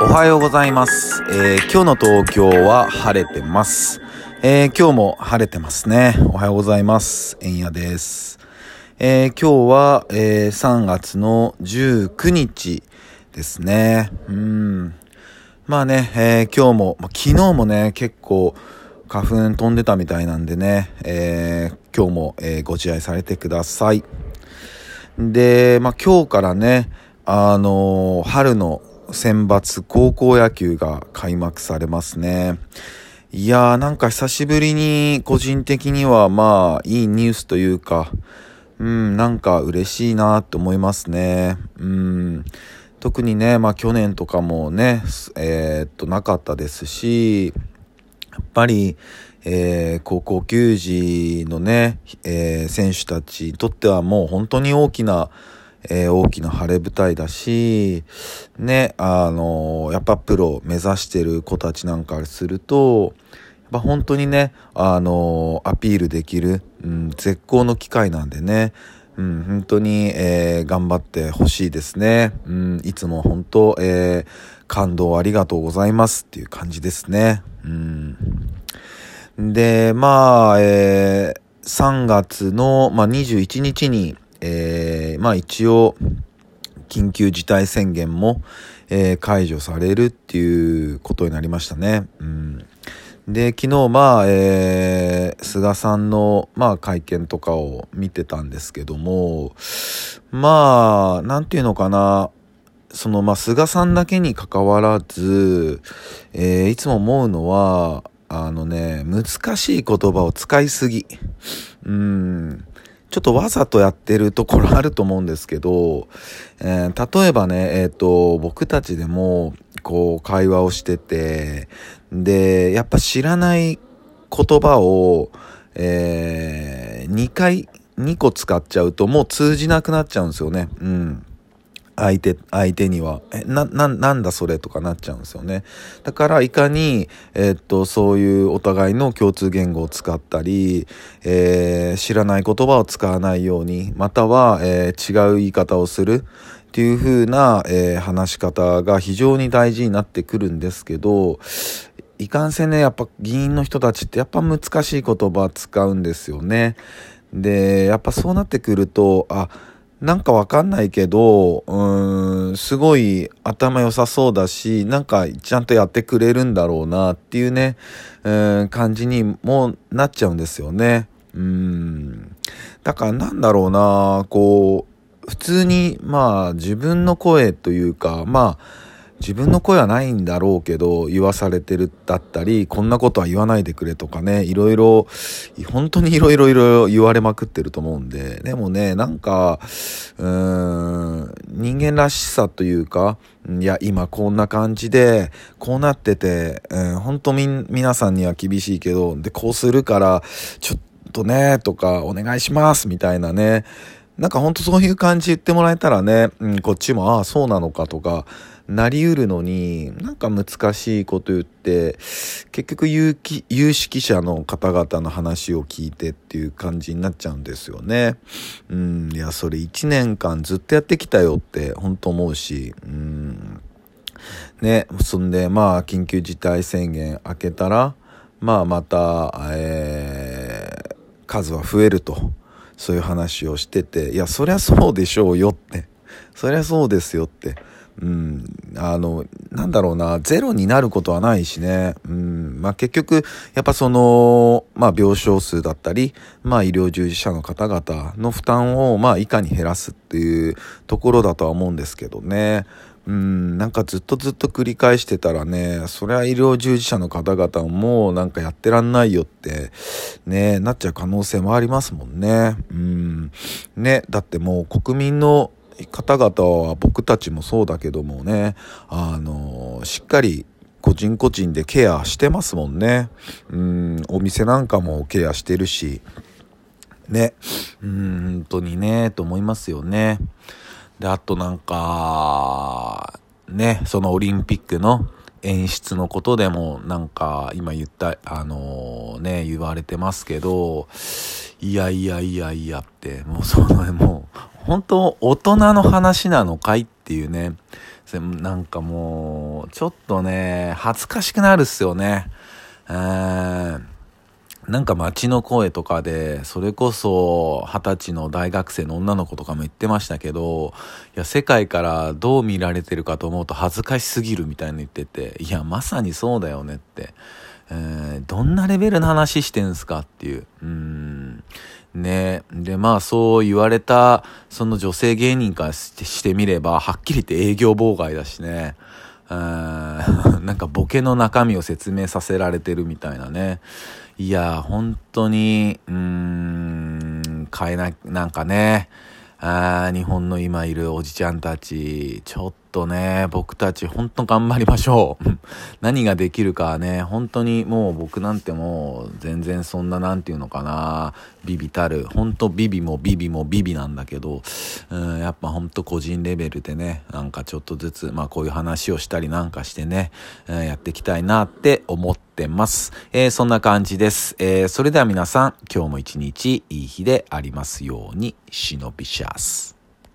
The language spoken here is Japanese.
おはようございます。えー今日の東京は晴れてます。えー今日も晴れてますね。おはようございます。えんやです。えー今日は、えー3月の19日ですね。うん。まあね、え今日も、まあ、昨日もね、結構花粉飛んでたみたいなんでね、え今日も、えご自愛されてください。で、まあ、今日からね、あの春の選抜高校野球が開幕されますね。いやーなんか久しぶりに個人的にはまあいいニュースというか、うん、なんか嬉しいなって思いますね。うん。特にね、まあ去年とかもね、えーっとなかったですし、やっぱり、えー高校球児のね、えー選手たちにとってはもう本当に大きな、えー大きな晴れ舞台だし、ね、あのーやっぱプロ目指してる子たちなんかすると、やっぱ本当にね、あのーアピールできる、うん、絶好の機会なんでね、うん、本当に、えー頑張ってほしいですね。うん、いつも本当、えー感動ありがとうございますっていう感じですね。うん。で、まあ、えー3月の、まあ、21日に、えーまあ一応、緊急事態宣言も、えー解除されるっていうことになりましたね。うん、で、昨日、まあ、えー菅さんの、まあ、会見とかを見てたんですけども、まあ、なんていうのかな、その、まあ、菅さんだけに関わらず、えーいつも思うのは、あのね、難しい言葉を使いすぎ。うん。ちょっとわざとやってるところあると思うんですけど、えー例えばね、えっ、と、僕たちでも、こう、会話をしてて、で、やっぱ知らない言葉を、え2回、2個使っちゃうともう通じなくなっちゃうんですよね。うん。相手、相手には、え、な、な、なんだそれとかなっちゃうんですよね。だから、いかに、えっと、そういうお互いの共通言語を使ったり、えー知らない言葉を使わないように、または、えー違う言い方をするっていう風な、えー話し方が非常に大事になってくるんですけど、いかんせんね、やっぱ議員の人たちってやっぱ難しい言葉使うんですよね。で、やっぱそうなってくると、あ、なんかわかんないけど、うん、すごい頭良さそうだし、なんかちゃんとやってくれるんだろうなっていうね、うん、感じにもなっちゃうんですよね。うん。だからなんだろうな、こう、普通に、まあ自分の声というか、まあ、自分の声はないんだろうけど、言わされてるだったり、こんなことは言わないでくれとかね、いろいろ、本当にいろいろいろ言われまくってると思うんで、でもね、なんか、うーん、人間らしさというか、いや、今こんな感じで、こうなってて、うん、本当み、皆さんには厳しいけど、で、こうするから、ちょっとね、とか、お願いします、みたいなね、なんかほんとそういう感じ言ってもらえたらね、うん、こっちも、ああ、そうなのかとか、なりうるのに、なんか難しいこと言って、結局有有識者の方々の話を聞いてっていう感じになっちゃうんですよね。うん、いや、それ1年間ずっとやってきたよって本当思うし、うん。ね、そんで、まあ、緊急事態宣言明けたら、まあ、また、えー数は増えると、そういう話をしてて、いや、そりゃそうでしょうよって。そりゃそうですよって。うん、あの、なんだろうな、ゼロになることはないしね。うん、まあ結局、やっぱその、まあ病床数だったり、まあ医療従事者の方々の負担を、まあいかに減らすっていうところだとは思うんですけどね。うん、なんかずっとずっと繰り返してたらね、そりゃ医療従事者の方々もなんかやってらんないよって、ね、なっちゃう可能性もありますもんね。うん。ね、だってもう国民の方々は僕たちもそうだけどもね、あの、しっかり個人個人でケアしてますもんね。うん、お店なんかもケアしてるし、ね、うん、本当にね、と思いますよね。で、あとなんか、ね、そのオリンピックの演出のことでもなんか今言った、あのね、言われてますけど、いやいやいやいやって、もうそのもう、本当大人の話なのかいっていうね、なんかもう、ちょっとね、恥ずかしくなるっすよね。えーなんか街の声とかで、それこそ二十歳の大学生の女の子とかも言ってましたけど、いや、世界からどう見られてるかと思うと恥ずかしすぎるみたいに言ってて、いや、まさにそうだよねって。えー、どんなレベルの話してんすかっていう。うん。ねで、まあそう言われた、その女性芸人からしてみれば、はっきり言って営業妨害だしね。なんかボケの中身を説明させられてるみたいなね。いや、本当に、うーん、変えな、なんかね、あ日本の今いるおじちゃんたち、ちょっととね、僕たち本当頑張りましょう。何ができるかね、本当にもう僕なんてもう全然そんななんていうのかな、ビビたる、本当ビビもビビもビビなんだけど、うん、やっぱ本当個人レベルでね、なんかちょっとずつ、まあこういう話をしたりなんかしてね、うん、やっていきたいなって思ってます。えー、そんな感じです。えー、それでは皆さん、今日も一日いい日でありますように、忍びシャス。